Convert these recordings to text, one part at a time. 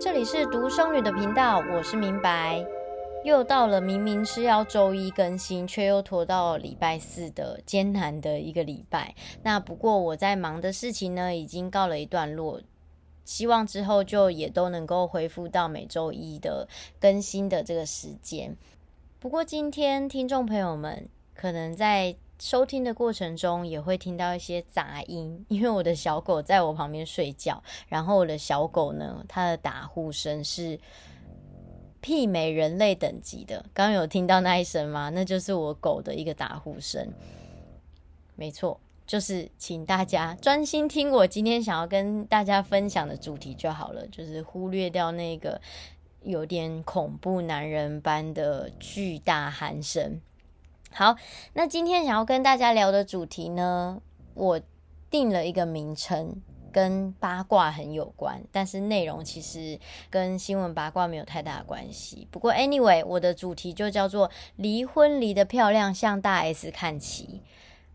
这里是独生女的频道，我是明白。又到了明明是要周一更新，却又拖到礼拜四的艰难的一个礼拜。那不过我在忙的事情呢，已经告了一段落。希望之后就也都能够恢复到每周一的更新的这个时间。不过今天听众朋友们可能在收听的过程中也会听到一些杂音，因为我的小狗在我旁边睡觉，然后我的小狗呢，它的打呼声是。媲美人类等级的，刚有听到那一声吗？那就是我狗的一个打呼声。没错，就是请大家专心听我今天想要跟大家分享的主题就好了，就是忽略掉那个有点恐怖男人般的巨大鼾声。好，那今天想要跟大家聊的主题呢，我定了一个名称。跟八卦很有关，但是内容其实跟新闻八卦没有太大的关系。不过，anyway，我的主题就叫做“离婚离得漂亮，向大 S 看齐”。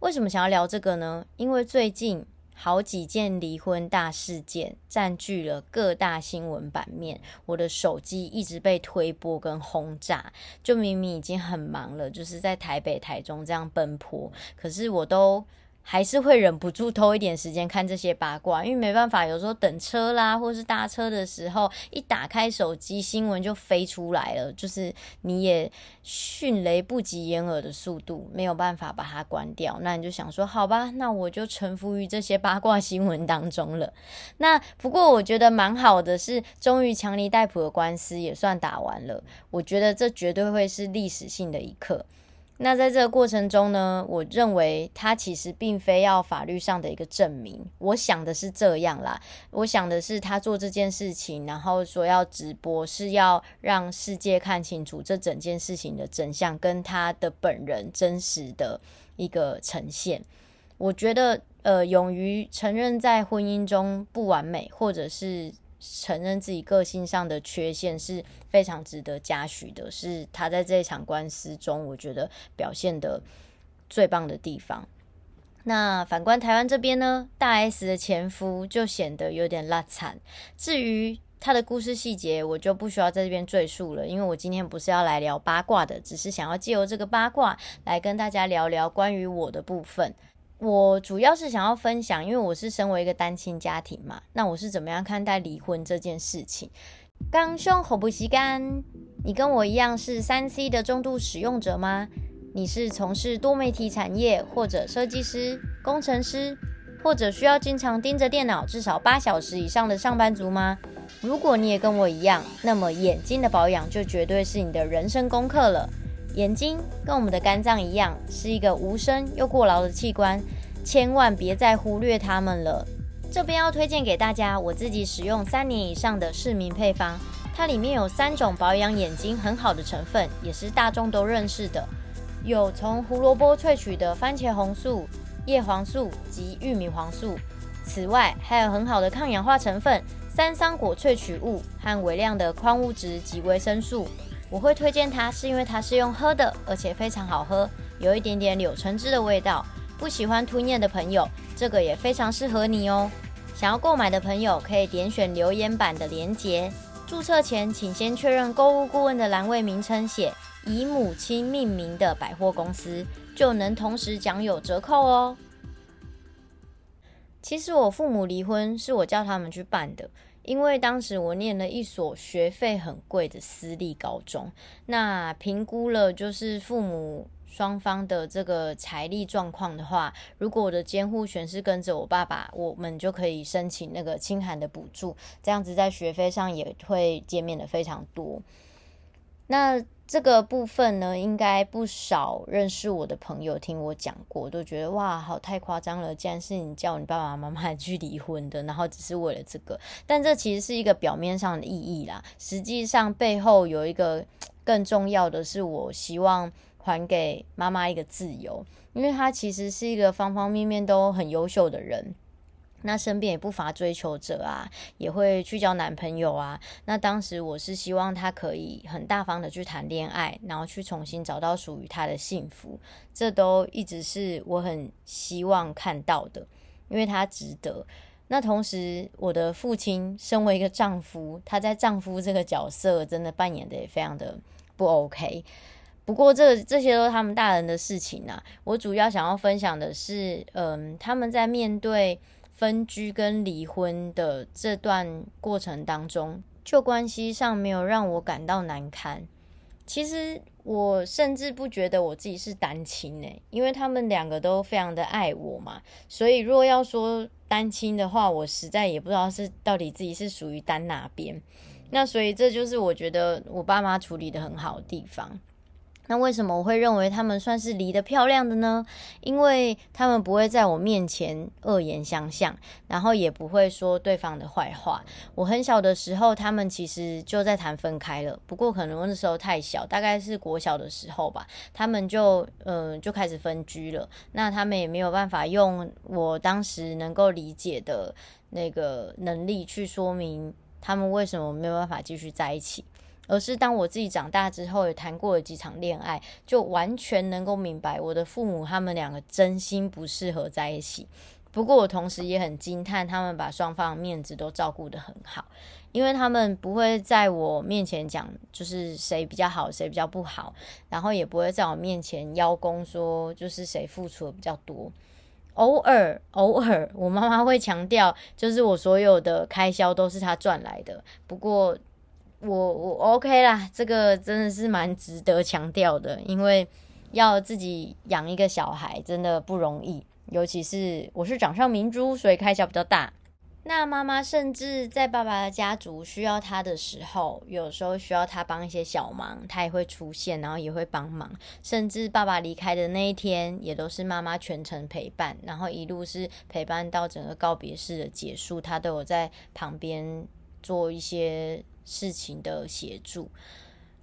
为什么想要聊这个呢？因为最近好几件离婚大事件占据了各大新闻版面，我的手机一直被推波跟轰炸。就明明已经很忙了，就是在台北、台中这样奔波，可是我都。还是会忍不住偷一点时间看这些八卦，因为没办法，有时候等车啦，或是搭车的时候，一打开手机，新闻就飞出来了，就是你也迅雷不及掩耳的速度，没有办法把它关掉。那你就想说，好吧，那我就臣服于这些八卦新闻当中了。那不过我觉得蛮好的是，终于强尼戴普的官司也算打完了，我觉得这绝对会是历史性的一刻。那在这个过程中呢，我认为他其实并非要法律上的一个证明，我想的是这样啦。我想的是他做这件事情，然后说要直播，是要让世界看清楚这整件事情的真相，跟他的本人真实的一个呈现。我觉得，呃，勇于承认在婚姻中不完美，或者是。承认自己个性上的缺陷是非常值得嘉许的，是他在这一场官司中，我觉得表现得最棒的地方。那反观台湾这边呢，大 S 的前夫就显得有点落惨。至于他的故事细节，我就不需要在这边赘述了，因为我今天不是要来聊八卦的，只是想要借由这个八卦来跟大家聊聊关于我的部分。我主要是想要分享，因为我是身为一个单亲家庭嘛，那我是怎么样看待离婚这件事情？刚兄好不习干，你跟我一样是三 C 的重度使用者吗？你是从事多媒体产业，或者设计师、工程师，或者需要经常盯着电脑至少八小时以上的上班族吗？如果你也跟我一样，那么眼睛的保养就绝对是你的人生功课了。眼睛跟我们的肝脏一样，是一个无声又过劳的器官，千万别再忽略它们了。这边要推荐给大家，我自己使用三年以上的市民配方，它里面有三种保养眼睛很好的成分，也是大众都认识的，有从胡萝卜萃取的番茄红素、叶黄素及玉米黄素。此外，还有很好的抗氧化成分，三桑果萃取物和微量的矿物质及维生素。我会推荐它，是因为它是用喝的，而且非常好喝，有一点点柳橙汁的味道。不喜欢吞咽的朋友，这个也非常适合你哦。想要购买的朋友，可以点选留言板的链接。注册前，请先确认购物顾问的栏位名称写“以母亲命名的百货公司”，就能同时享有折扣哦。其实我父母离婚是我叫他们去办的。因为当时我念了一所学费很贵的私立高中，那评估了就是父母双方的这个财力状况的话，如果我的监护权是跟着我爸爸，我们就可以申请那个清寒的补助，这样子在学费上也会减免的非常多。那这个部分呢，应该不少认识我的朋友听我讲过，都觉得哇，好太夸张了！竟然是你叫你爸爸妈妈 去离婚的，然后只是为了这个。但这其实是一个表面上的意义啦，实际上背后有一个 更重要的是，我希望还给妈妈一个自由，因为她其实是一个方方面面都很优秀的人。那身边也不乏追求者啊，也会去交男朋友啊。那当时我是希望他可以很大方的去谈恋爱，然后去重新找到属于他的幸福。这都一直是我很希望看到的，因为他值得。那同时，我的父亲身为一个丈夫，他在丈夫这个角色真的扮演的也非常的不 OK。不过这这些都是他们大人的事情、啊。我主要想要分享的是，嗯，他们在面对分居跟离婚的这段过程当中，就关系上没有让我感到难堪。其实我甚至不觉得我自己是单亲呢，因为他们两个都非常的爱我嘛。所以如果要说单亲的话，我实在也不知道是到底自己是属于单哪边。那所以这就是我觉得我爸妈处理得很好的地方。那为什么我会认为他们算是离得漂亮的呢？因为他们不会在我面前恶言相向，然后也不会说对方的坏话。我很小的时候，他们其实就在谈分开了，不过可能那时候太小，大概是国小的时候吧，他们就嗯、就开始分居了。那他们也没有办法用我当时能够理解的那个能力去说明他们为什么没有办法继续在一起。而是当我自己长大之后，也谈过了几场恋爱，就完全能够明白我的父母他们两个真心不适合在一起。不过我同时也很惊叹，他们把双方面子都照顾得很好，因为他们不会在我面前讲就是谁比较好，谁比较不好，然后也不会在我面前邀功说就是谁付出的比较多。偶尔偶尔，我妈妈会强调，就是我所有的开销都是她赚来的。不过。我我 OK 啦，这个真的是蛮值得强调的，因为要自己养一个小孩真的不容易，尤其是我是掌上明珠，所以开销比较大。那妈妈甚至在爸爸的家族需要他的时候，有时候需要他帮一些小忙，他也会出现，然后也会帮忙。甚至爸爸离开的那一天，也都是妈妈全程陪伴，然后一路是陪伴到整个告别式的结束，他都有在旁边做一些。事情的协助，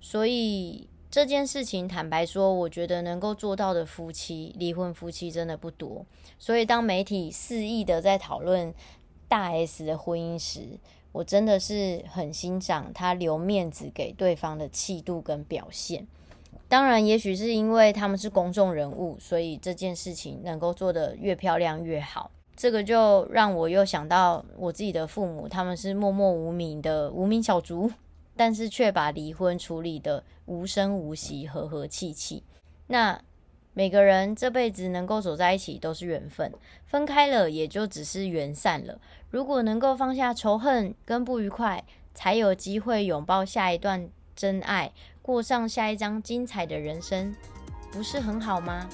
所以这件事情坦白说，我觉得能够做到的夫妻，离婚夫妻真的不多。所以当媒体肆意的在讨论大 S 的婚姻时，我真的是很欣赏他留面子给对方的气度跟表现。当然，也许是因为他们是公众人物，所以这件事情能够做得越漂亮越好。这个就让我又想到我自己的父母，他们是默默无名的无名小卒，但是却把离婚处理得无声无息、和和气气。那每个人这辈子能够走在一起都是缘分，分开了也就只是缘散了。如果能够放下仇恨跟不愉快，才有机会拥抱下一段真爱，过上下一张精彩的人生，不是很好吗？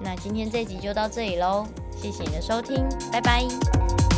那今天这集就到这里喽。谢谢你的收听，拜拜。